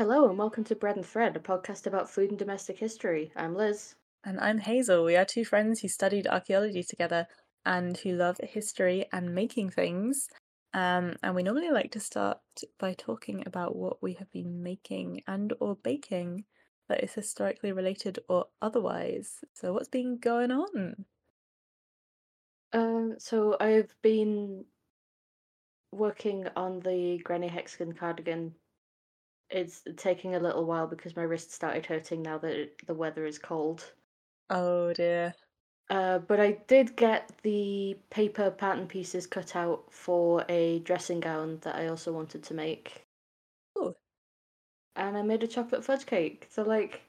Hello and welcome to Bread and Thread, a podcast about food and domestic history. I'm Liz. And I'm Hazel. We are two friends who studied archaeology together and who love history and making things. Um, and we normally like to start by talking about what we have been making and or baking that is historically related or otherwise. So what's been going on? Um, so I've been working on the Granny Hexagon cardigan. It's taking a little while because my wrist started hurting now that it, the weather is cold. Oh dear. Uh, but I did get the paper pattern pieces cut out for a dressing gown that I also wanted to make. Ooh. And I made a chocolate fudge cake. So like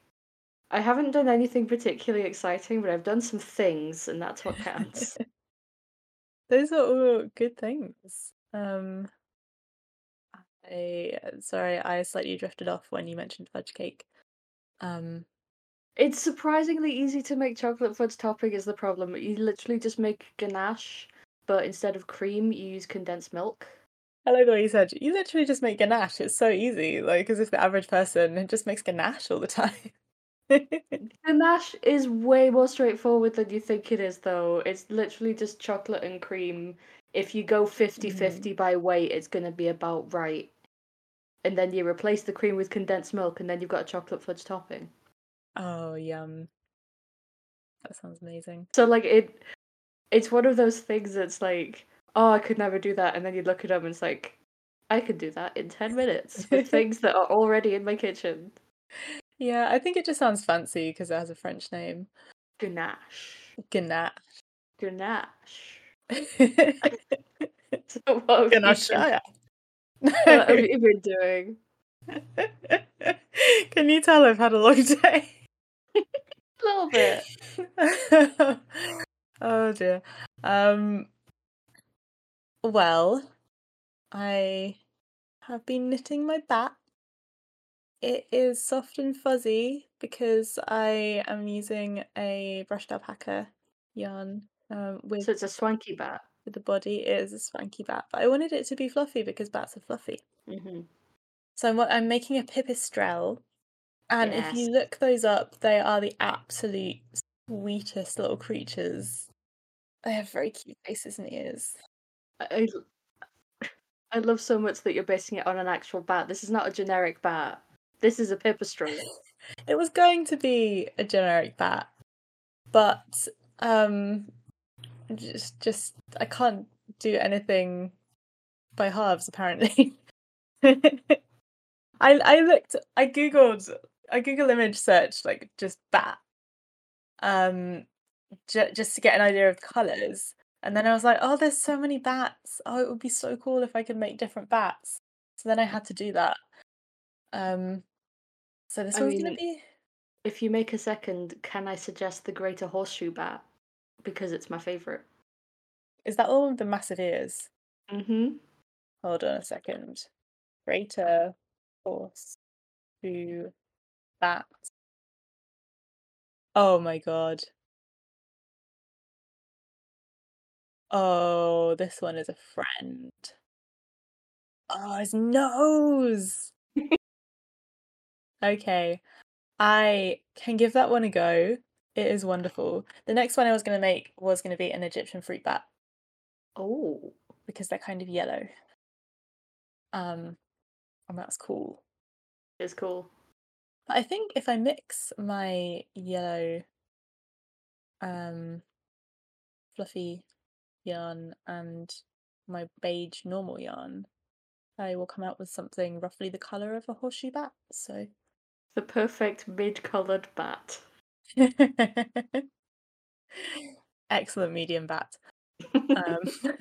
I haven't done anything particularly exciting, but I've done some things and that's what counts. Those are all good things. Um I sorry, I slightly drifted off when you mentioned fudge cake. Um It's surprisingly easy to make chocolate fudge topping is the problem. You literally just make ganache, but instead of cream, you use condensed milk. I like the way you said you literally just make ganache. It's so easy, like as if the average person just makes ganache all the time. Ganache is way more straightforward than you think it is, though. It's literally just chocolate and cream. If you go 50 50 mm. by weight, it's going to be about right. And then you replace the cream with condensed milk, and then you've got a chocolate fudge topping. Oh, yum. That sounds amazing. So, like, it. It's one of those things that's like, oh, I could never do that. And then you look it up and it's like, I could do that in 10 minutes with things that are already in my kitchen. Yeah, I think it just sounds fancy because it has a French name. Ganache. Ganache. Ganache. So what you been, what have you been doing? Can you tell I've had a long day? a little bit. oh dear. Um well, I have been knitting my bat. It is soft and fuzzy because I am using a brushed alpaca yarn um, with. So it's a swanky bat. With the body, it is a swanky bat, but I wanted it to be fluffy because bats are fluffy. Mm-hmm. So I'm I'm making a pipistrelle, and Yes. if you look those up, they are the absolute sweetest little creatures. They have very cute faces and ears. I, I love so much that you're basing it on an actual bat. This is not a generic bat. This is a pipistrelle. It was going to be a generic bat, but um, just just I can't do anything by halves apparently. I I looked I googled I Google image search like just bat um j- just to get an idea of colors and then I was like oh there's so many bats oh it would be so cool if I could make different bats so then I had to do that um so this I one's gonna be if you make a second, can I suggest the greater horseshoe bat? Because it's my favorite. is that all of the massive ears? Mm-hmm. hold on a second. Greater horse to that. oh my god. Oh this one is a friend. Oh his nose! Okay. I can give that one a go it is wonderful the next one i was going to make was going to be an egyptian fruit bat Oh. because they're kind of yellow um and that's cool It's cool. But I think if I mix my yellow um fluffy yarn and my beige normal yarn, I will come out with something roughly the colour of a horseshoe bat. So The perfect mid-coloured bat. excellent medium bat. Um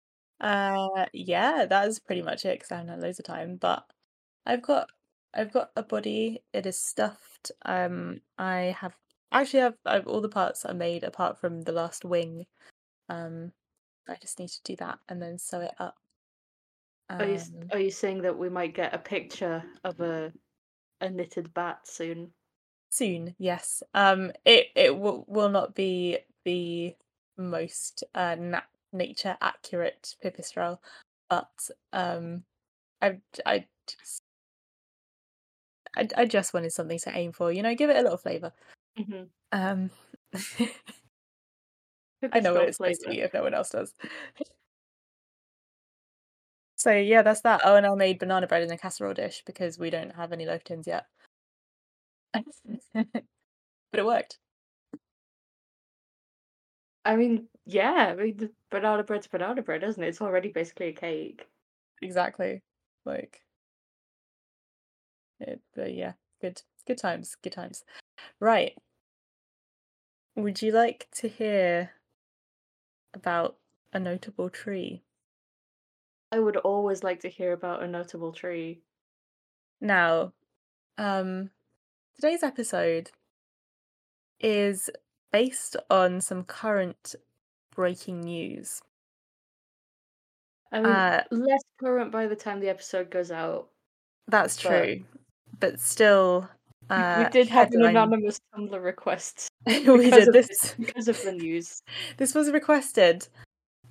uh yeah, that is pretty much it because I haven't had loads of time. But I've got I've got a body. It is stuffed. Um, I have actually have I've, all the parts are made apart from the last wing. Um, I just need to do that and then sew it up. Are you Um, are you saying that we might get a picture of a a knitted bat soon? Soon, yes. Um, it it will will not be the most uh na- nature accurate pipistrelle, but um, I I just I, I just wanted something to aim for. You know, give it a little flavor. Mm-hmm. Um, I know what it's supposed to be if no one else does. So yeah, that's that. Oh, and I made banana bread in a casserole dish because we don't have any loaf tins yet. but it worked. I mean, yeah, I mean, the banana bread's banana bread, isn't it? It's already basically a cake. Exactly. Like it, but yeah, good good times, good times. Right. Would you like to hear about a notable tree? I would always like to hear about a notable tree. Now, um, today's episode is based on some current breaking news. I mean, Uh, less current by the time the episode goes out. That's But- true, but still, We- uh, we did have an anonymous Tumblr request we did of this. because of the news. This was requested.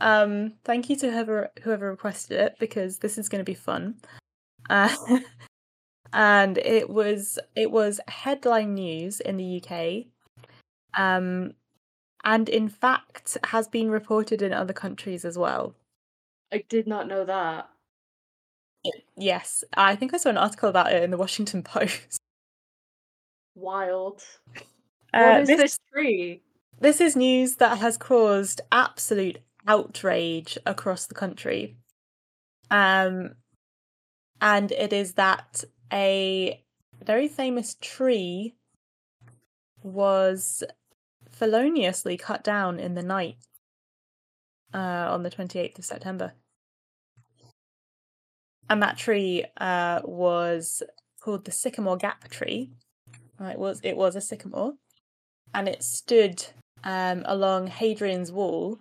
Um, thank you to whoever whoever requested it because this is going to be fun. Uh, and it was it was headline news in the UK. Um, and in fact has been reported in other countries as well. I did not know that. Yes, I think I saw an article about it in the Washington Post. Wild. Uh, what is this, this tree? this is news that has caused absolute outrage across the country. Um, and it is that a very famous tree was feloniously cut down in the night uh, on the 28th of September. And that tree uh, was called the Sycamore Gap tree. It was it was a sycamore, and it stood um, along Hadrian's Wall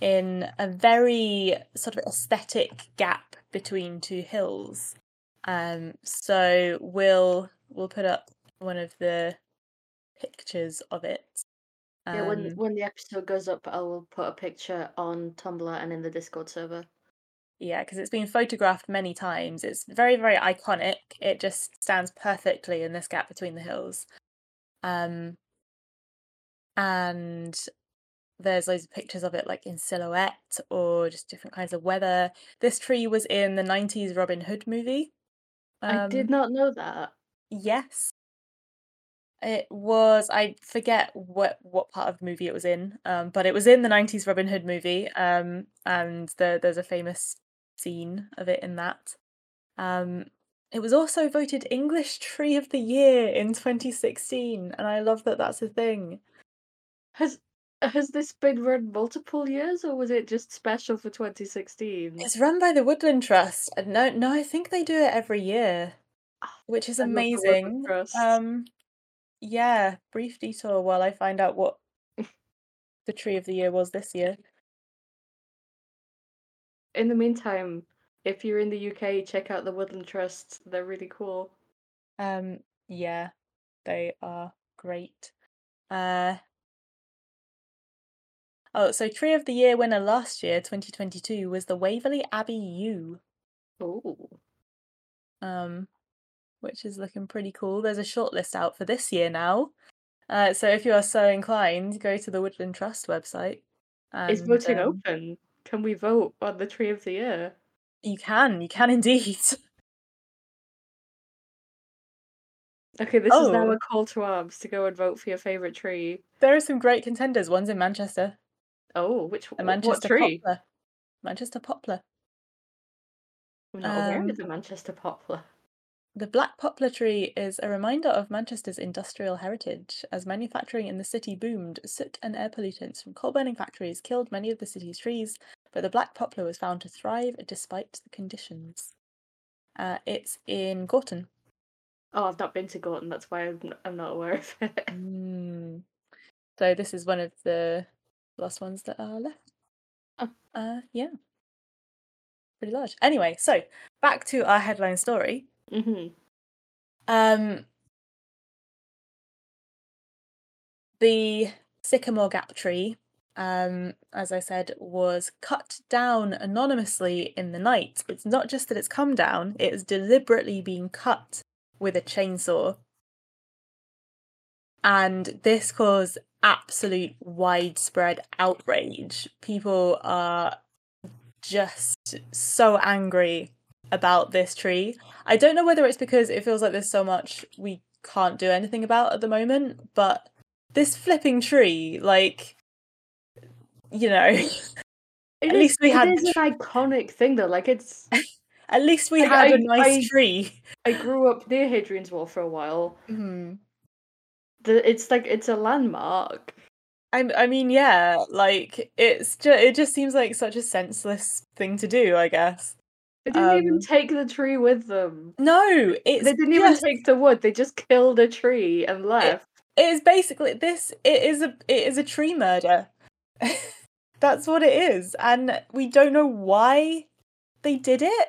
in a very sort of aesthetic gap between two hills. Um, so we'll we'll put up one of the pictures of it. yeah, when Um, when the episode goes up, I will put a picture on Tumblr and in the Discord server. Yeah, because it's been photographed many times. It's very, very iconic. It just stands perfectly in this gap between the hills. Um, and there's loads of pictures of it, like in silhouette or just different kinds of weather. This tree was in the 90s Robin Hood movie. I did Um, not know that. Yes. It was I forget what what part of the movie it was in, um, but it was in the nineties Robin Hood movie, um, and there there's a famous scene of it in that. Um, it was also voted English Tree of the Year in 2016, and I love that that's a thing. Has has this been run multiple years, or was it just special for 2016? It's run by the Woodland Trust. and No, no, I think they do it every year, Ah, which is I love the Woodland amazing. Um, yeah, brief detour while I find out what the tree of the year was this year. In the meantime, if you're in the UK, check out the Woodland Trust. They're really cool. Um, yeah, they are great. Uh, oh, so tree of the year winner last year, 2022, was the Waverley Abbey Yew. Ooh. um, which is looking pretty cool. There's a shortlist out for this year now. Uh, so if you are so inclined, go to the Woodland Trust website. Is and, voting um, open? Can we vote on the Tree of the Year? You can, you can indeed. Okay, this is now Oh. a call to arms to go and vote for your favourite tree. there are some great contenders. One's in Manchester, Oh, which what Manchester tree? poplar. Manchester poplar. I'm not aware Um, of the Manchester poplar. The black poplar tree is a reminder of Manchester's industrial heritage. As manufacturing in the city boomed, soot and air pollutants from coal burning factories killed many of the city's trees, but the black poplar was found to thrive despite the conditions. Uh, it's in Gorton. Oh, I've not been to Gorton. That's why I'm, I'm not aware of it. Mm. So this is one of the last ones that are left. Oh. Uh, yeah. Pretty large. Anyway, so back to our headline story. hmm Um, the sycamore gap tree, um, as I said, was cut down anonymously in the night. It's not just that it's come down; it has deliberately been cut with a chainsaw. And this caused absolute widespread outrage. People are just so angry about this tree. I don't know whether it's because it feels like there's so much we can't do anything about at the moment, but this flipping tree, like, you know, It At is- least we had is the an iconic thing though. Like it's. at least we Like, had a I- nice I- tree. I grew up near Hadrian's Wall for a while. Mhm. The, it's like it's a landmark. I, I mean, yeah, like it's just it just seems like such a senseless thing to do. I guess. They didn't even Um, take the tree with them. No, it's They didn't even take the wood. They just killed a tree and left. It is basically this. It is a it is a tree murder. That's what it is, and we don't know why they did it.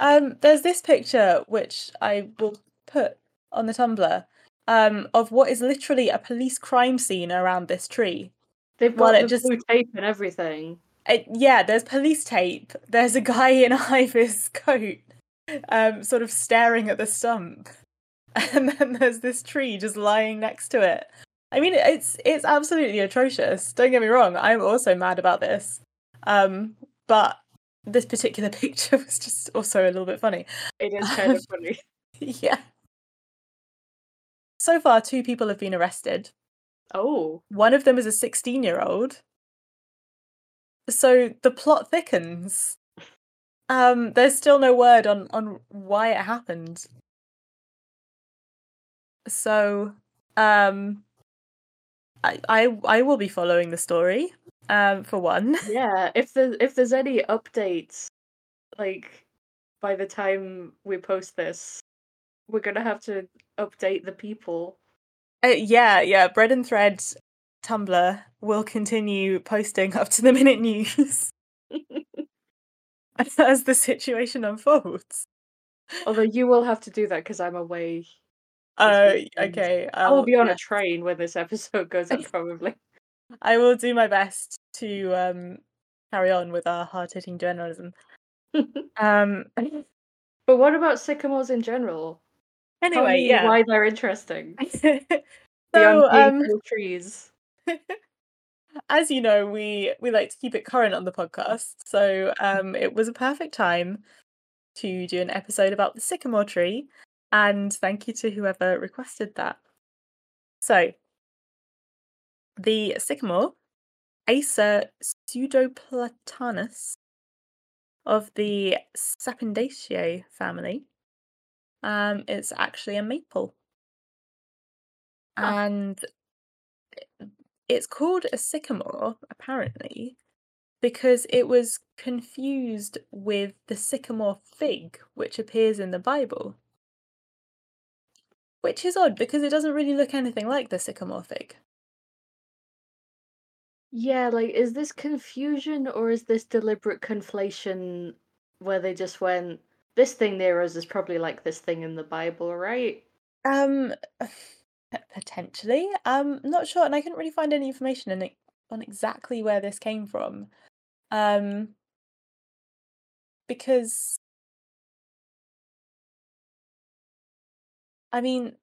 Um, there's this picture which I will put on the Tumblr. Um, of what is literally a police crime scene around this tree. They've got the just- blue tape and everything. It, yeah, there's police tape. There's a guy in a high vis coat, um, sort of staring at the stump, and then there's this tree just lying next to it. I mean, it's it's absolutely atrocious. Don't get me wrong. I'm also mad about this, um, but this particular picture was just also a little bit funny. It is kind of funny. yeah. So far, two people have been arrested. Oh, One of them is a 16 year old. So the plot thickens. Um, there's still no word on, on why it happened. So, um, I, I I will be following the story. Um, for one, yeah. If there's if there's any updates, like by the time we post this, we're gonna have to update the people. Uh, yeah, yeah. Bread and Thread Tumblr will continue posting up to the minute news as the situation unfolds. Although you will have to do that because I'm away. Uh, okay. I will I'll- be on yeah. a train when this episode goes up, probably. I will do my best to um carry on with our hard hitting journalism. Um But what about sycamores in general? Anyway, yeah. why they're interesting so being um trees. as you know, we we like to keep it current on the podcast. So um it was a perfect time to do an episode about the sycamore tree and thank you to whoever requested that. So the sycamore Acer pseudoplatanus of the Sapindaceae family. Um, it's actually a maple. Huh. And it's called a sycamore, apparently, because it was confused with the sycamore fig, which appears in the Bible. Which is odd because it doesn't really look anything like the sycamore fig. Yeah, like, is this confusion or is this deliberate conflation where they just went, this thing near us is probably like this thing in the Bible, right? Um, potentially. Um, not sure, and I couldn't really find any information in it on exactly where this came from. Um, because I mean,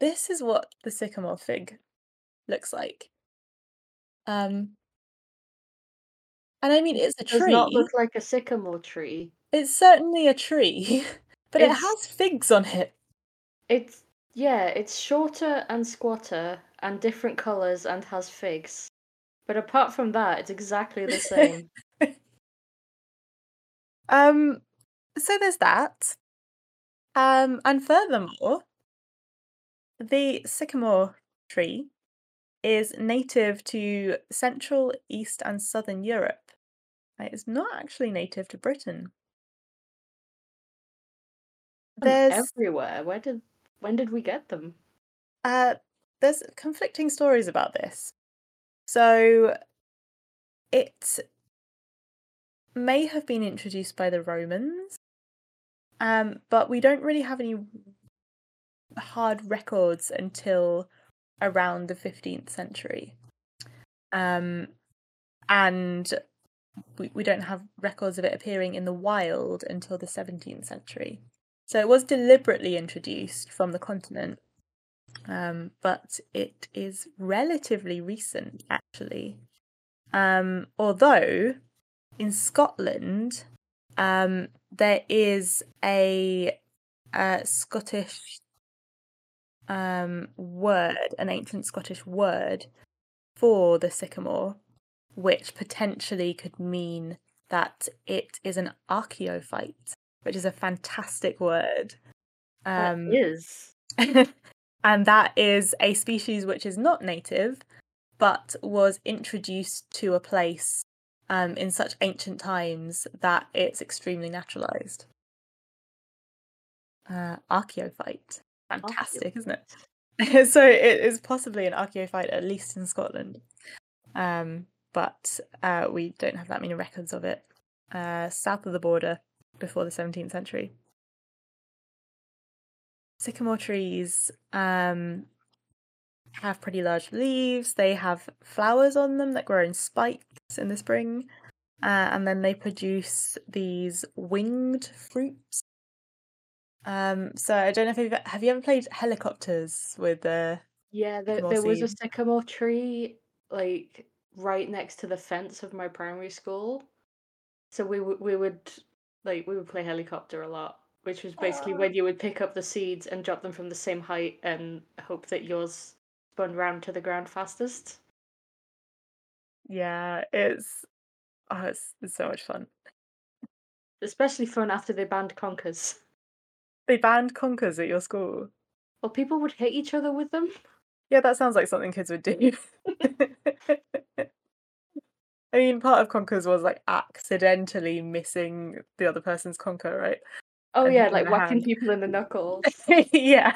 this is what the sycamore fig looks like. Um, and I mean, it's a Does tree. not look like a sycamore tree. It's certainly a tree, but it It's- has figs on it. It's yeah, it's shorter and squatter and different colours and has figs. But apart from that, it's exactly the same. Um, so there's that. Um, and furthermore, the sycamore tree is native to Central, East, and Southern Europe. It is not actually native to Britain. There's everywhere. Where did when did we get them? uh there's conflicting stories about this. So it may have been introduced by the Romans, um, but we don't really have any hard records until around the 15th century. Um, and we, we don't have records of it appearing in the wild until the 17th century. So it was deliberately introduced from the continent, um, but it is relatively recent, actually. Um, although in Scotland, um, there is a, a Scottish um, word, an ancient Scottish word for the sycamore, which potentially could mean that it is an archaeophyte, which is a fantastic word. Um, that is. and that is a species which is not native, but was introduced to a place um, in such ancient times that it's extremely naturalized. Uh, archaeophyte. Fantastic, Archaeophyte. isn't it? so it is possibly an archaeophyte, at least in Scotland. Um, but uh, we don't have that many records of it uh, south of the border before the 17th century. Sycamore trees um, have pretty large leaves. They have flowers on them that grow in spikes in the spring. Uh, and then they produce these winged fruits. Um, so I don't know if you've have you ever played helicopters with the. Yeah, there, there was a sycamore tree like right next to the fence of my primary school. So we w- we would like we would play helicopter a lot, which was basically when you would pick up the seeds and drop them from the same height and hope that yours spun round to the ground fastest. Yeah, it's oh, it's, it's so much fun. Especially fun after they banned conkers. They banned conkers at your school. Well, people would hit each other with them. Yeah, that sounds like something kids would do. I mean, part of conkers was like accidentally missing the other person's conker, right? Oh and yeah, like whacking hand. people in the knuckles. yeah.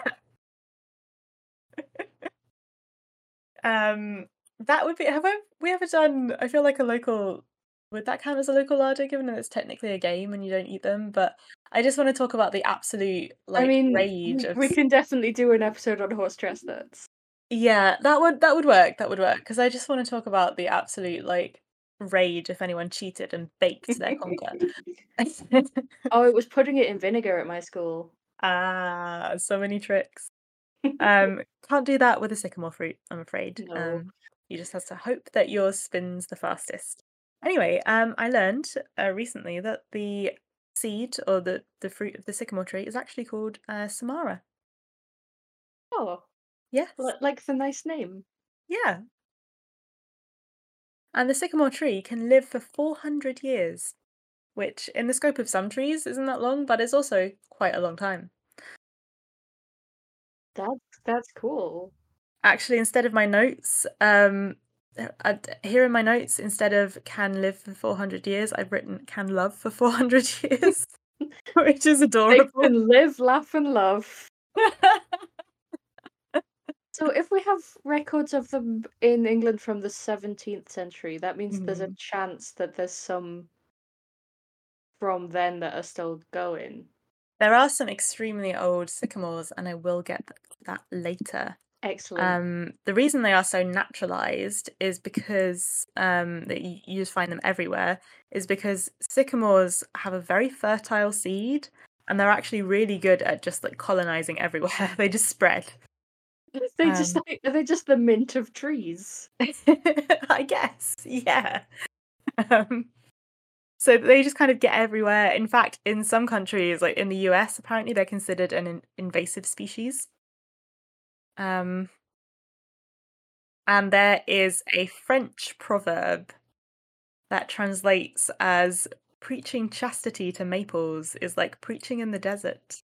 um, that would be. Have I, we ever done? I feel like a local. Would that count as a local larder, given that it's technically a game and you don't eat them? But I just want to talk about the absolute like I mean, rage. Of... We can definitely do an episode on horse chestnuts. Yeah, that would that would work. That would work because I just want to talk about the absolute like rage if anyone cheated and baked their conker. oh, it was putting it in vinegar at my school. Ah, so many tricks. Um, can't do that with a sycamore fruit, I'm afraid. No. Um, you just have to hope that yours spins the fastest. Anyway, um, I learned uh, recently that the seed or the, the fruit of the sycamore tree is actually called uh, Samara. Oh, yes, like the nice name. Yeah, and the sycamore tree can live for 400 years, which, in the scope of some trees, isn't that long, but it's also quite a long time. That's that's cool. Actually, instead of my notes, um, uh, here in my notes, instead of can live for 400 years, I've written can love for 400 years, which is adorable. They can live, laugh, and love. So if we have records of them in England from the 17th century, that means there's a mm-hmm. chance that there's some from then that are still going. There are some extremely old sycamores, and I will get that later. Excellent. Um, the reason they are so naturalized is because um, that you, you just find them everywhere. Is because sycamores have a very fertile seed, and they're actually really good at just like colonizing everywhere. they just spread. They just um, are they just the mint of trees? I guess, yeah. Um, so they just kind of get everywhere. In fact, in some countries, like in the US, apparently they're considered an in- invasive species. Um, and there is a French proverb that translates as preaching chastity to maples is like preaching in the desert.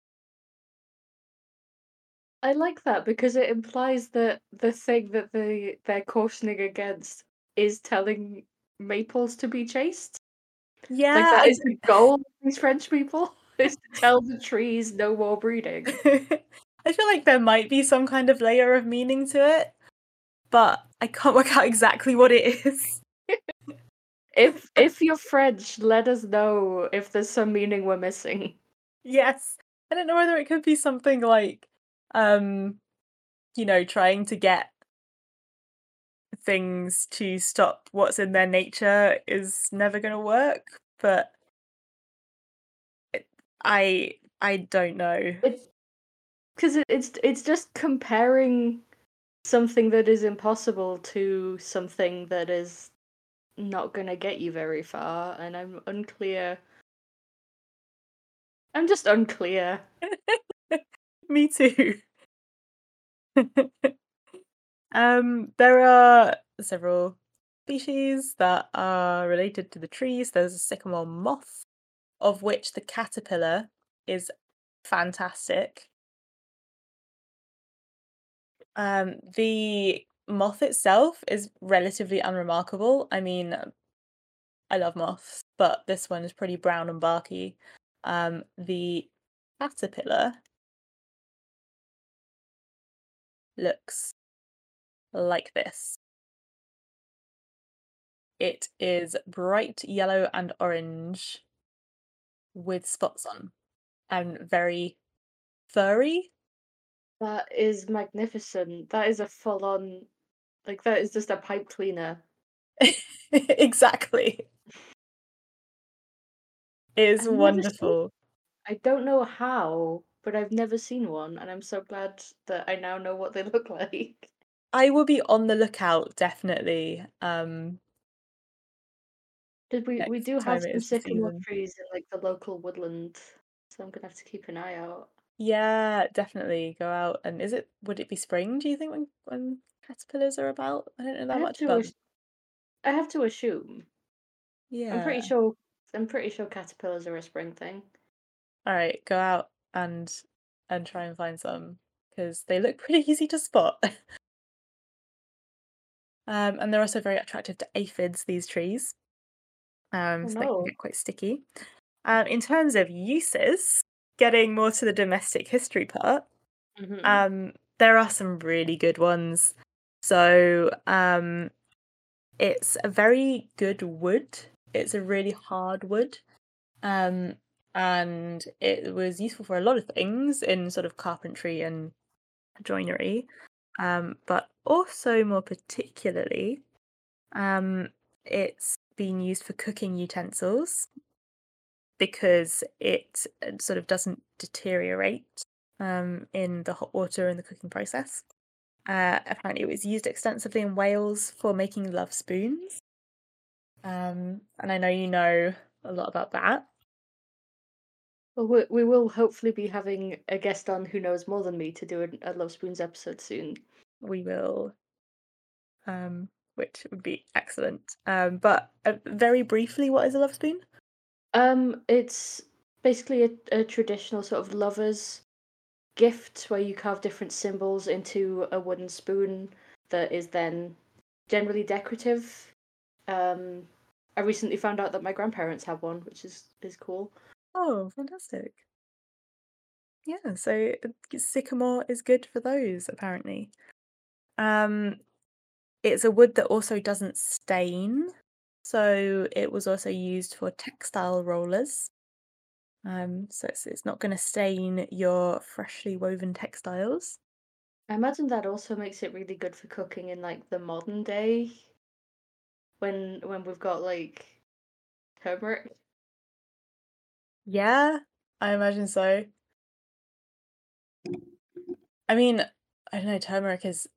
I like that because it implies that the thing that they they're cautioning against is telling maples to be chaste. Yeah, like that is the goal of these French people is to tell the trees no more breeding. I feel like there might be some kind of layer of meaning to it, but I can't work out exactly what it is. if if you're French, let us know if there's some meaning we're missing. Yes. I don't know whether it could be something like um you know trying to get things to stop what's in their nature is never going to work but it, i I don't know. It's because it, it's it's just comparing something that is impossible to something that is not gonna get you very far, and I'm unclear. I'm just unclear. Me too. um, there are several species that are related to the trees. There's a sycamore moth, of which the caterpillar is fantastic. Um, the moth itself is relatively unremarkable. I mean, I love moths, but this one is pretty brown and barky. Um, the caterpillar looks like this. It is bright yellow and orange with spots on and very furry. That is magnificent. That is a full on, like, that is just a pipe cleaner. exactly. It is I've never seen- wonderful. I don't know how, but I've never seen one, and I'm so glad that I now know what they look like. I will be on the lookout definitely. Um, Because we, we do have some sycamore trees in like the local woodland, so I'm gonna have to keep an eye out. yeah, definitely go out. And is it? Would it be spring? Do you think when when caterpillars are about? I don't know that have much about. ass- I have to assume. Yeah. I'm pretty sure. I'm pretty sure caterpillars are a spring thing. All right, go out and and try and find some because they look pretty easy to spot. um, and they're also very attractive to aphids. These trees, um, Oh, so they can get quite sticky. Um, in terms of uses, getting more to the domestic history part, Mhm. um, there are some really good ones. So, um, it's a very good wood. It's a really hard wood. Um, and it was useful for a lot of things in sort of carpentry and joinery. Um, but also more particularly, um, it's been used for cooking utensils because it uh, sort of doesn't deteriorate um, in the hot water in the cooking process. Uh, apparently, it was used extensively in Wales for making love spoons. Um, and I know you know a lot about that. Well, we, we will hopefully be having a guest on who knows more than me to do a, a Love Spoons episode soon. We will, um, which would be excellent. Um, but uh, very briefly, what is a love spoon? Um, it's basically a, a traditional sort of lovers gift where you carve different symbols into a wooden spoon that is then generally decorative. Um, I recently found out that my grandparents have one, which is is cool. Oh, fantastic. Yeah, so uh, sycamore is good for those, apparently. Um, it's a wood that also doesn't stain, so it was also used for textile rollers. Um, so it's, it's not going to stain your freshly woven textiles. I imagine that also makes it really good for cooking in like the modern day when when we've got like turmeric. Yeah, I imagine so. I mean, I don't know, turmeric is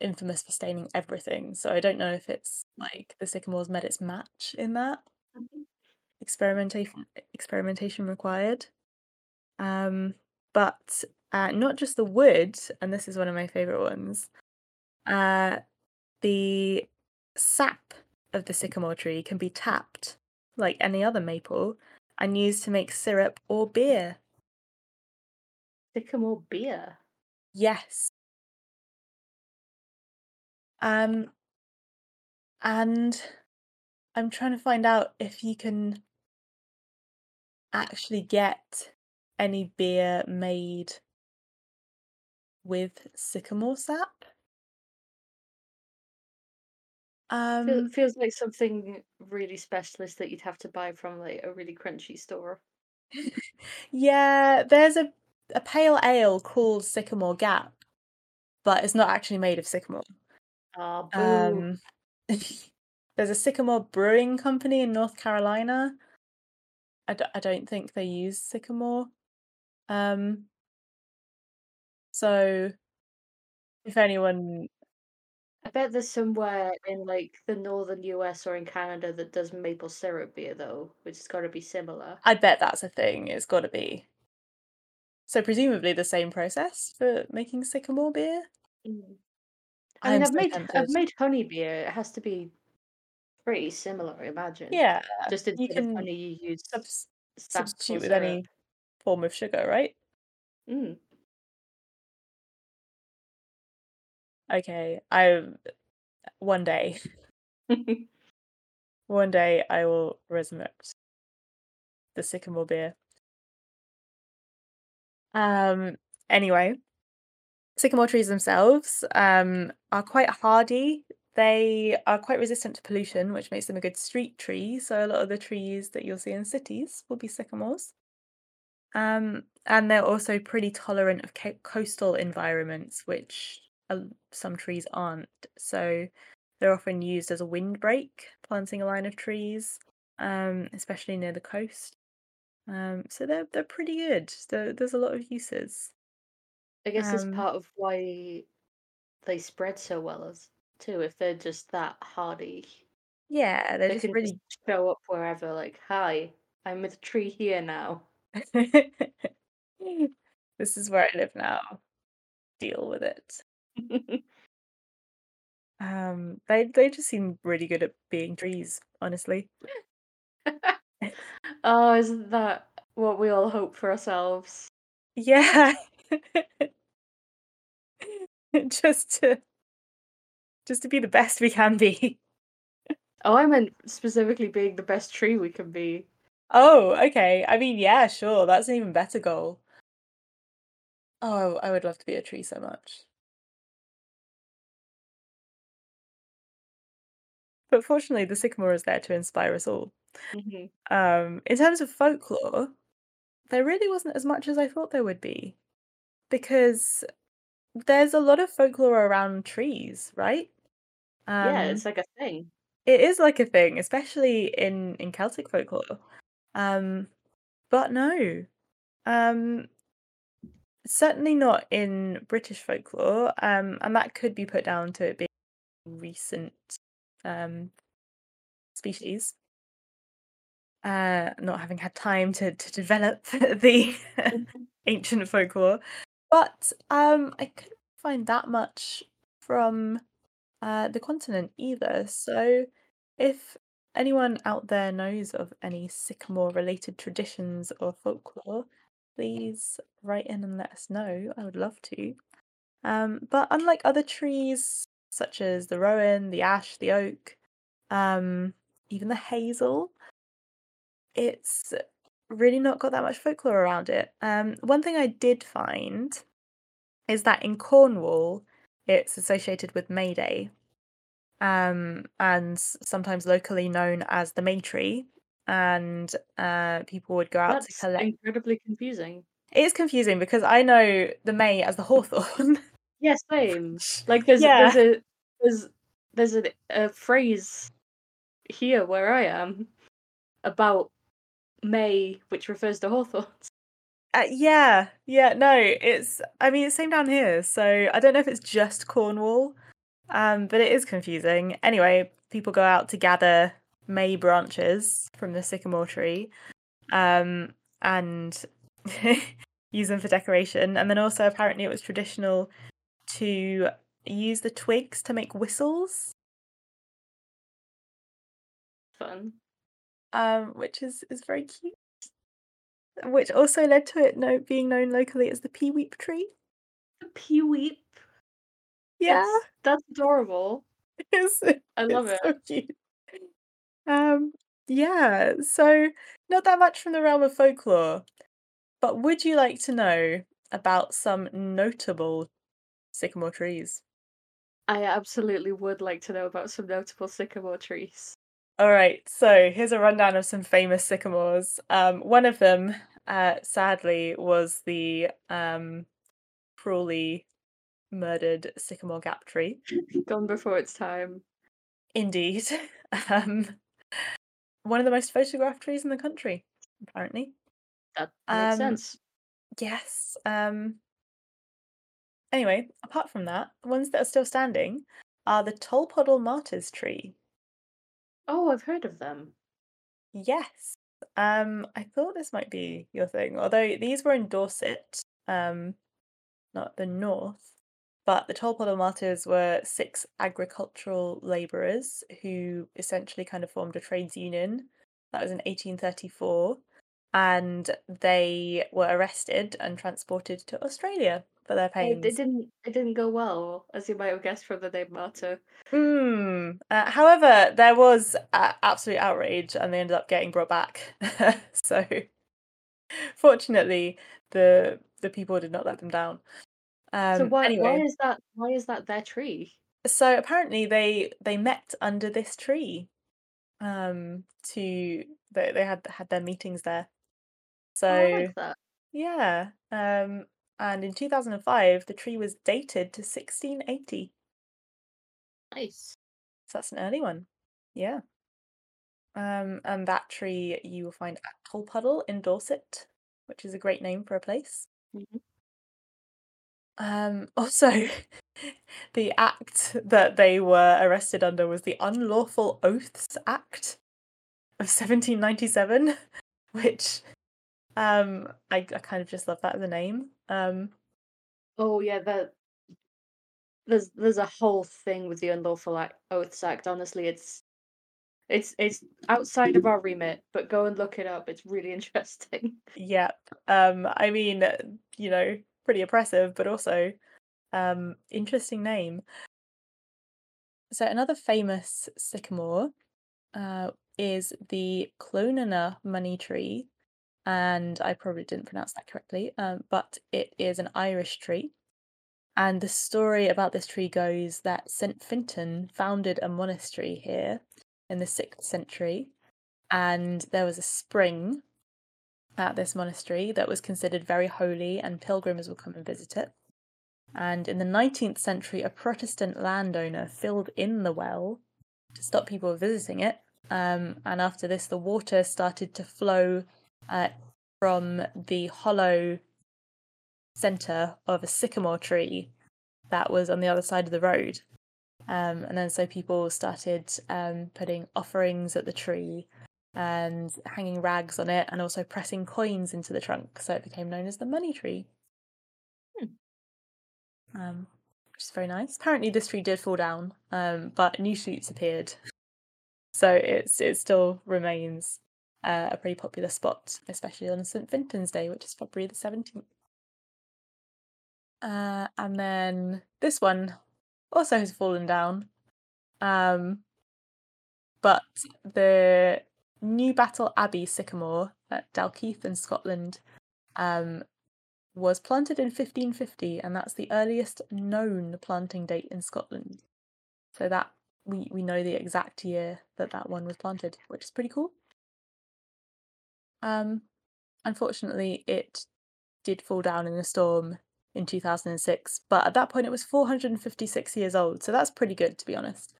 infamous for staining everything, so I don't know if it's like the sycamore's met its match in that. Experimentation experimentation required. Um, but uh, not just the wood, and this is one of my favorite ones. Uh, the sap of the sycamore tree can be tapped like any other maple and used to make syrup or beer. Sycamore beer. Yes. Um, and I'm trying to find out if you can actually get any beer made with sycamore sap. Um, feels like something really specialist that you'd have to buy from like a really crunchy store. yeah, there's a a pale ale called Sycamore Gap, but it's not actually made of sycamore. Boo. Um, there's a Sycamore Brewing Company in North Carolina. I, d- I don't think they use sycamore. Um, so if anyone I bet there's somewhere in like the northern US or in Canada that does maple syrup beer though, which has got to be similar. I bet that's a thing. It's got to be. So presumably the same process for making sycamore beer. Mm. I I'm mean, I've so made I've made honey beer. It has to be pretty similar, I imagine. Yeah, Just you can honey, you use subs- substitute with syrup. any form of sugar, right? Mm. Okay, I one day, one day I will resurrect the sycamore beer. Um. Anyway, sycamore trees themselves um are quite hardy. They are quite resistant to pollution, which makes them a good street tree. So a lot of the trees that you'll see in cities will be sycamores. Um, and they're also pretty tolerant of coastal environments, which uh, some trees aren't. So they're often used as a windbreak, planting a line of trees, um, especially near the coast. Um, so they're they're pretty good. There, there's a lot of uses. I guess it's Um, part of why they spread so well as too. If they're just that hardy, Yeah, they're they just can really. just show up wherever. Like, hi, I'm with a tree here now. this is where I live now. Deal with it. Um, they they just seem really good at being trees, honestly. oh, isn't that what we all hope for ourselves? Yeah. just to just to be the best we can be. Oh, I meant specifically being the best tree we can be. Oh, okay. I mean, yeah, sure. That's an even better goal. Oh, I would love to be a tree so much. But fortunately, the sycamore is there to inspire us all. Mhm. Um, in terms of folklore, there really wasn't as much as I thought there would be. Because there's a lot of folklore around trees, right? yeah, Um, it's like a thing. it is like a thing, especially in in Celtic folklore. Um, but no, um, certainly not in British folklore. Um, and that could be put down to it being recent um species. Uh, not having had time to to develop the ancient folklore, but um, I couldn't find that much from uh, the continent either. So, if anyone out there knows of any sycamore related traditions or folklore, please write in and let us know. I would love to. Um, but unlike other trees, such as the rowan, the ash, the oak, um, even the hazel, it's really not got that much folklore around it. Um, one thing I did find is that in Cornwall, it's associated with May Day, um, and sometimes locally known as the May Tree. And uh, people would go out to collect. incredibly confusing. It is confusing because I know the May as the hawthorn. Yeah, same. Like there's Yeah. there's a there's there's a, a phrase here where I am about May, which refers to hawthorns. Uh, yeah, yeah, no, it's. I mean, it's same down here. So I don't know if it's just Cornwall, um, but it is confusing. Anyway, people go out to gather May branches from the sycamore tree, um, and use them for decoration. And then also, apparently, it was traditional to use the twigs to make whistles, Fun. um, which is is very cute. Which also led to it no being known locally as the peaweep tree. The peeweep. Yeah. That's, that's adorable. It's, I love it's it. so cute. Um, yeah, so not that much from the realm of folklore, but would you like to know about some notable sycamore trees? I absolutely would like to know about some notable sycamore trees. All right, so here's a rundown of some famous sycamores. Um, one of them, uh, sadly, was the um, cruelly murdered sycamore gap tree. Gone before its time. Indeed. um, one of the most photographed trees in the country, apparently. That makes Um, sense. Yes. Um. Anyway, apart from that, the ones that are still standing are the Tolpuddle Martyrs tree. Oh, I've heard of them. Yes. Um, I thought this might be your thing, although these were in Dorset, um, not the north. But the Tolpuddle Martyrs were six agricultural labourers who essentially kind of formed a trades union. That was in 1834. And they were arrested and transported to Australia for their pains. it didn't. It didn't go well, as you might have guessed from the name Martyr. Hmm. Uh, however, there was uh, absolute outrage, and they ended up getting brought back. so, fortunately, the the people did not let them down. Um, so why anyway, why is that? Why is that their tree? so apparently they they met under this tree. Um, to they they had had their meetings there. Oh, So like yeah. Um, and in two thousand and five, the tree was dated to sixteen eighty. Nice. So that's an early one. Yeah. Um, and that tree you will find at Tolpuddle in Dorset, which is a great name for a place. Mhm. Um, also, the act that they were arrested under was the Unlawful Oaths Act of 1797, which um, I, I kind of just love that as a name. Um, Oh yeah, that there's there's a whole thing with the Unlawful Act, Oaths Act. Honestly, it's it's it's outside of our remit, but go and look it up. It's really interesting. Yep. Um, I mean, you know, pretty oppressive, but also um interesting name. So another famous sycamore uh is the Clonenagh money tree, and I probably didn't pronounce that correctly, um, but it is an Irish tree. And the story about this tree goes that St. Fintan founded a monastery here in the 6th century, and there was a spring at this monastery that was considered very holy, and pilgrims would come and visit it. And in the 19th century, a Protestant landowner filled in the well to stop people visiting it. Um, and after this, the water started to flow uh, from the hollow center of a sycamore tree that was on the other side of the road. Um, and then so people started um, putting offerings at the tree and hanging rags on it and also pressing coins into the trunk. So it became known as the money tree. Um, which is very nice. Apparently, this tree did fall down, um, but new shoots appeared. So it's it still remains uh, a pretty popular spot, especially on St. Fintan's Day, which is February the 17th. Uh, and then this one also has fallen down. Um, but the Newbattle Abbey sycamore at Dalkeith in Scotland um, was planted in 1550, and that's the earliest known planting date in Scotland. So that we we know the exact year that that one was planted, which is pretty cool. Um, unfortunately, it did fall down in a storm in 2006, but at that point it was 456 years old, so that's pretty good to be honest.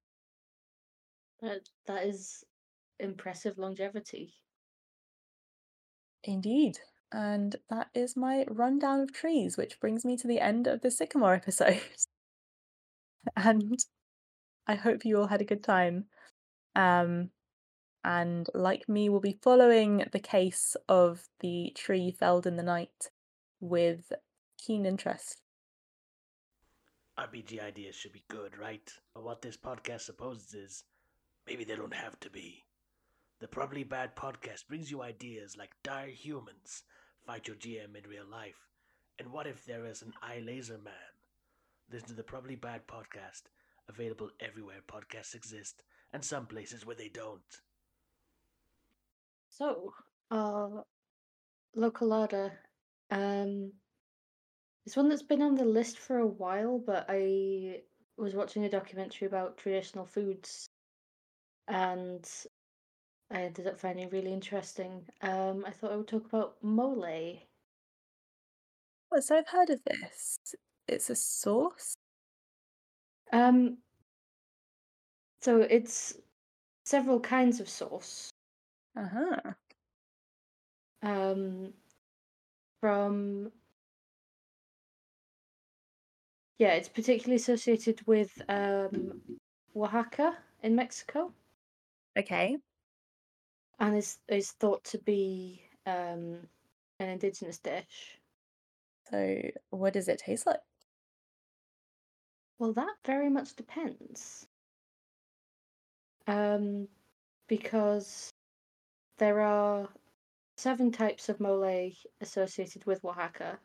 That that is impressive longevity. Indeed. And that is my rundown of trees, which brings me to the end of the Sycamore episode. and I hope you all had a good time. Um, and like me, will be following the case of the tree felled in the night with keen interest. RPG ideas should be good, right? But what this podcast supposes is maybe they don't have to be. The Probably Bad podcast brings you ideas like Dire Humans, Fight Your GM in Real Life, and What If There Is an Eye Laser Man? Listen to the Probably Bad podcast, available everywhere podcasts exist, and some places where they don't. So, uh, Local Larder, um, it's one that's been on the list for a while, but I was watching a documentary about traditional foods, and I ended up finding it really interesting. Um, I thought I would talk about mole. Oh, so I've heard of this. It's a sauce. Um, so it's several kinds of sauce. Uh huh. Um, from Yeah, it's particularly associated with um, Oaxaca in Mexico, Okay. and is is thought to be um, an indigenous dish. So, what does it taste like? Well, that very much depends. Um, because there are seven types of mole associated with Oaxaca,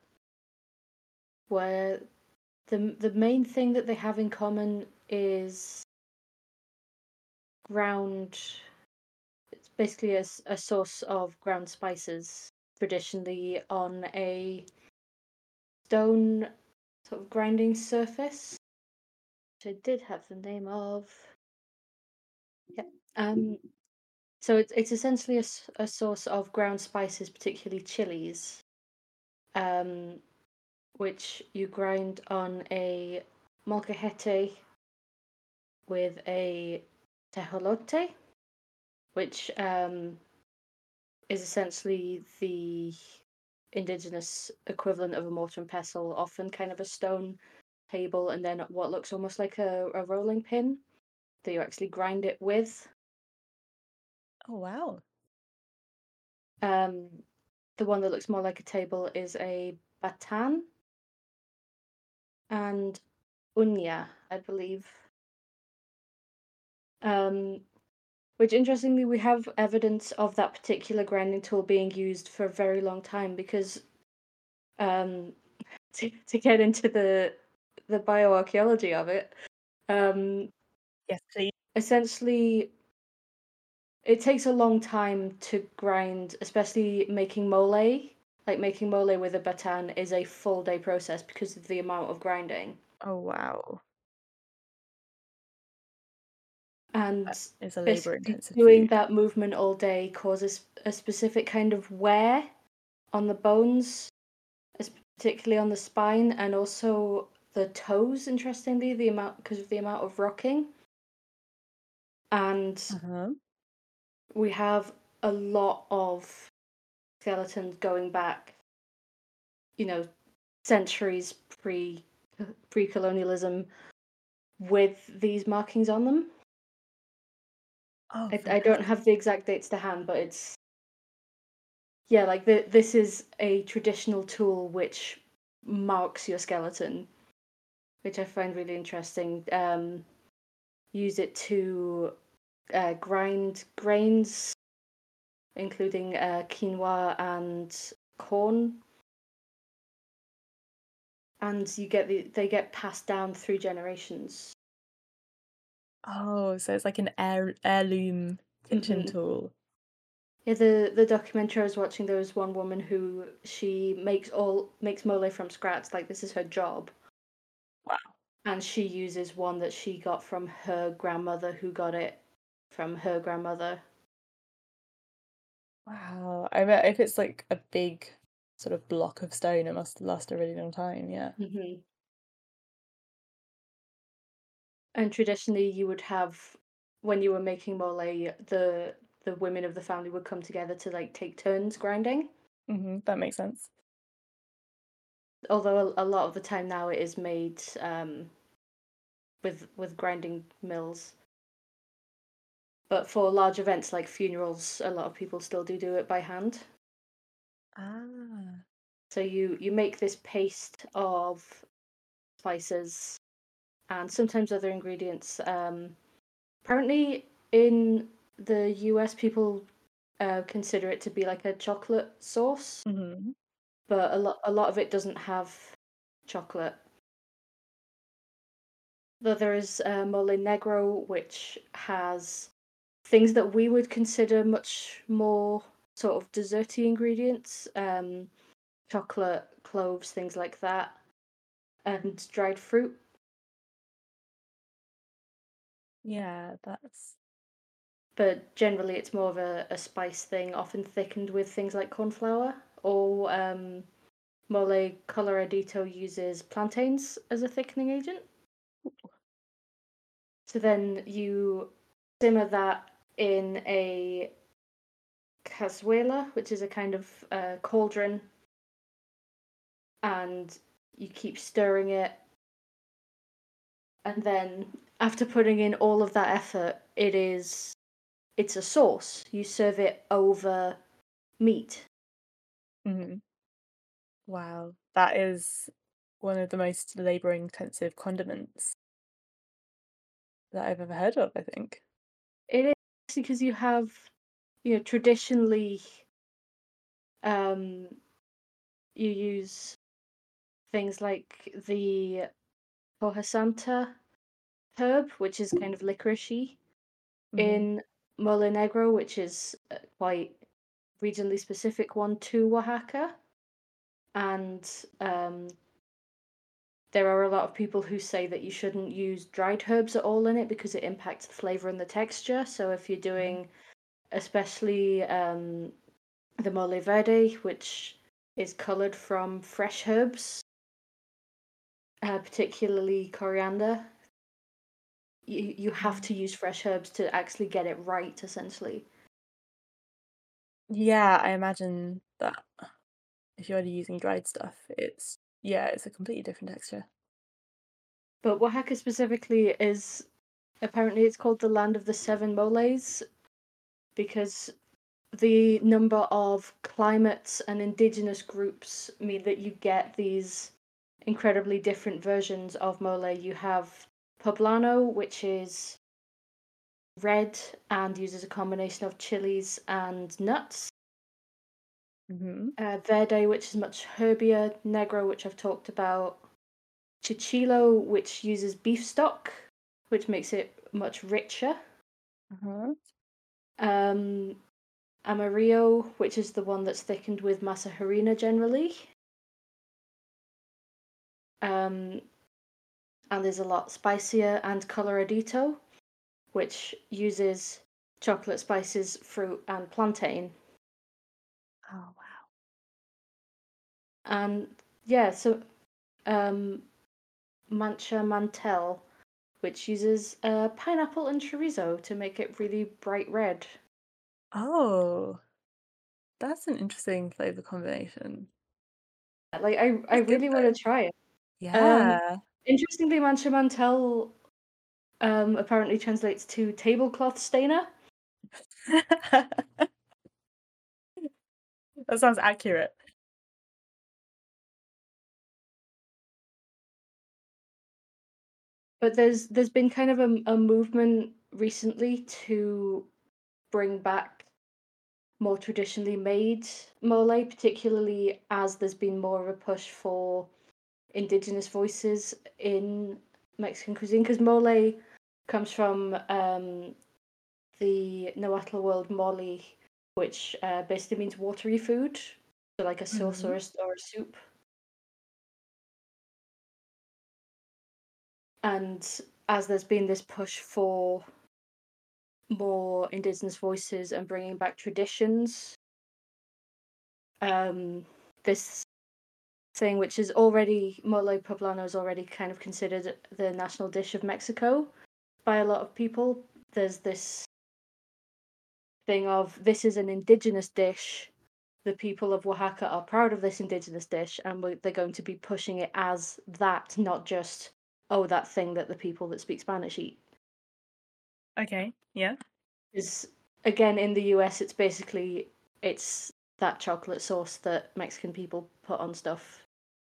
where the the main thing that they have in common is ground. It's basically a, a sauce of ground spices, traditionally on a stone sort of grinding surface. Which I did have the name of. Yeah. Um. So it's it's essentially a, a sauce of ground spices, particularly chilies, um, which you grind on a molcajete with a tejolote, which um, is essentially the indigenous equivalent of a mortar and pestle, often kind of a stone table, and then what looks almost like a, a rolling pin that you actually grind it with. Oh, wow. Um, the one that looks more like a table is a batan and unya, I believe. Um, which interestingly, we have evidence of that particular grinding tool being used for a very long time because um, to, to get into the the bioarchaeology of it, um, Yes, please. essentially it takes a long time to grind, especially making mole. Like making mole with a batan is a full day process because of the amount of grinding. Oh, wow. And That is a doing food. that movement all day causes a specific kind of wear on the bones, particularly on the spine and also the toes. Interestingly, the amount because of the amount of rocking. And Uh-huh. We have a lot of skeletons going back, you know, centuries pre pre colonialism with these markings on them. Oh, I, I don't have the exact dates to hand, but it's yeah, like the, this is a traditional tool which marks your skeleton, which I find really interesting. Um, use it to uh, grind grains, including uh, quinoa and corn, and you get the they get passed down through generations. Oh, so it's like an heir heirloom kitchen Mhm. tool. Yeah, the the documentary I was watching, there was one woman who she makes all makes mole from scratch, like this is her job. Wow. And she uses one that she got from her grandmother, who got it from her grandmother. Wow. I bet if it's like a big sort of block of stone, it must last a really long time. Yeah. hmm And traditionally, you would have when you were making mole, the the women of the family would come together to like take turns grinding. hmm That makes sense. Although a, a lot of the time now it is made um, with with grinding mills. But for large events like funerals, a lot of people still do do it by hand. Ah. So you you make this paste of spices and sometimes other ingredients. Um, apparently, in the US, people uh, consider it to be like a chocolate sauce, hmm but a lot a lot of it doesn't have chocolate. Though there is uh, mole negro, which has things that we would consider much more sort of desserty ingredients, um, chocolate, cloves, things like that, and dried fruit. Yeah, that's But generally, it's more of a, a spice thing, often thickened with things like corn flour or um, mole coloradito uses plantains as a thickening agent. So then you simmer that in a cazuela, which is a kind of uh, cauldron, and you keep stirring it and then after putting in all of that effort, it is it's a sauce. You serve it over meat. hmm Wow, that is one of the most labor-intensive condiments that I've ever heard of, I think. Because you have, you know, traditionally, um, you use things like the hoja santa herb, which is kind of licoricey, Mhm. in mole negro, which is quite regionally specific one to Oaxaca, and um, there are a lot of people who say that you shouldn't use dried herbs at all in it because it impacts the flavor and the texture. So if you're doing, especially um, the mole verde, which is colored from fresh herbs, uh, particularly coriander, you you have to use fresh herbs to actually get it right, essentially. Yeah, I imagine that if you're already using dried stuff, it's yeah, it's a completely different texture. But Oaxaca specifically is apparently it's called the land of the seven moles because the number of climates and indigenous groups mean that you get these incredibly different versions of mole. You have poblano, which is red and uses a combination of chilies and nuts. Hmm Uh, verde, which is much herbier. Negro, which I've talked about. Chichilo, which uses beef stock, which makes it much richer. Uh-huh. Um, Amarillo, which is the one that's thickened with masa harina generally. Um, and there's a lot spicier and coloradito, which uses chocolate spices, fruit, and plantain. Oh wow. And yeah, so um, Mancha Mantel, which uses uh, pineapple and chorizo to make it really bright red. Oh, that's an interesting flavor combination. Like I, I That's good really want though. to try it. Yeah. Interestingly, Mancha Mantel um, apparently translates to tablecloth stainer. That sounds accurate. But there's there's been kind of a, a movement recently to bring back more traditionally made mole, particularly as there's been more of a push for indigenous voices in Mexican cuisine. Because mole comes from um, the Nahuatl word mole, which uh, basically means watery food, so like a sauce or, a, s- or a soup. And as there's been this push for more indigenous voices and bringing back traditions, um, this thing which is already mole poblano is already kind of considered the national dish of Mexico by a lot of people. There's this thing of this is an indigenous dish. The people of Oaxaca are proud of this indigenous dish, and they're going to be pushing it as that, not just oh that thing that the people that speak Spanish eat. Okay. Yeah. Is again in the US, it's basically it's that chocolate sauce that Mexican people put on stuff.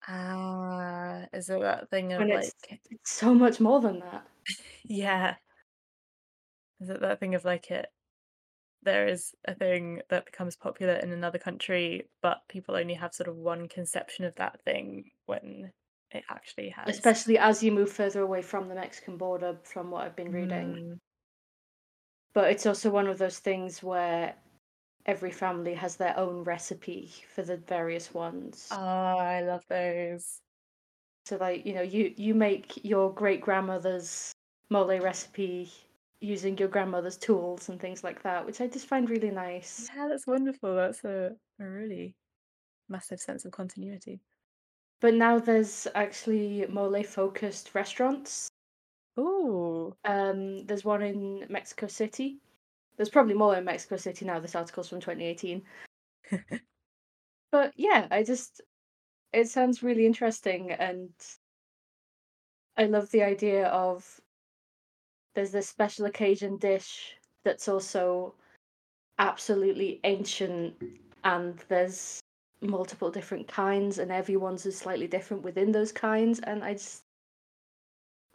Ah, is it that thing of When like it's it's so much more than that. yeah. Is it that thing of like it there is a thing that becomes popular in another country, but people only have sort of one conception of that thing when it actually has Especially as you move further away from the Mexican border, from what I've been reading. Mm, But it's also one of those things where every family has their own recipe for the various ones. Oh, I love those. So like, you know, you you make your great grandmother's mole recipe using your grandmother's tools and things like that, which I just find really nice. Yeah, that's wonderful. That's a, a really massive sense of continuity. But now there's actually mole focused restaurants. Ooh. Um, there's one in Mexico City. There's probably more in Mexico City now. This article's from 2018. But yeah, I just it sounds really interesting and I love the idea of there's this special occasion dish that's also absolutely ancient and there's multiple different kinds and everyone's is slightly different within those kinds and I just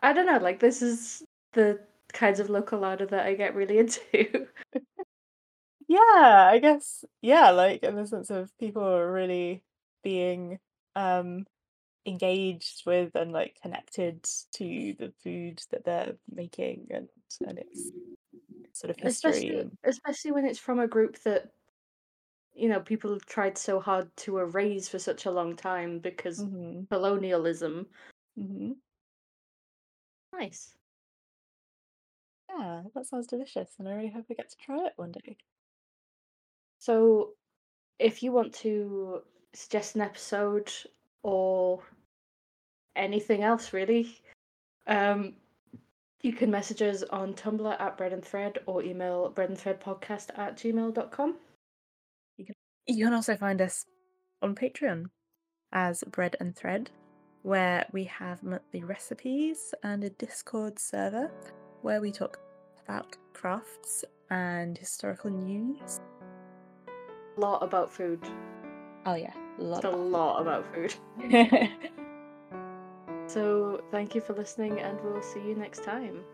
I don't know, like this is the kinds of local larder that I get really into. yeah, I guess yeah, like in the sense of people are really being um engaged with and like connected to the food that they're making and and its sort of history especially and especially when it's from a group that you know people have tried so hard to erase for such a long time because Mhm, colonialism. mhm. Nice. yeah that sounds delicious and I really hope I get to try it one day So if you want to suggest an episode or anything else really, um you can message us on Tumblr at bread and thread or email bread and thread podcast at gmail.com. You can also find us on Patreon as Bread and Thread, where we have monthly recipes and a Discord server where we talk about crafts and historical news. A lot about food. Oh yeah, a lot. It's a lot about food. So thank you for listening and we'll see you next time.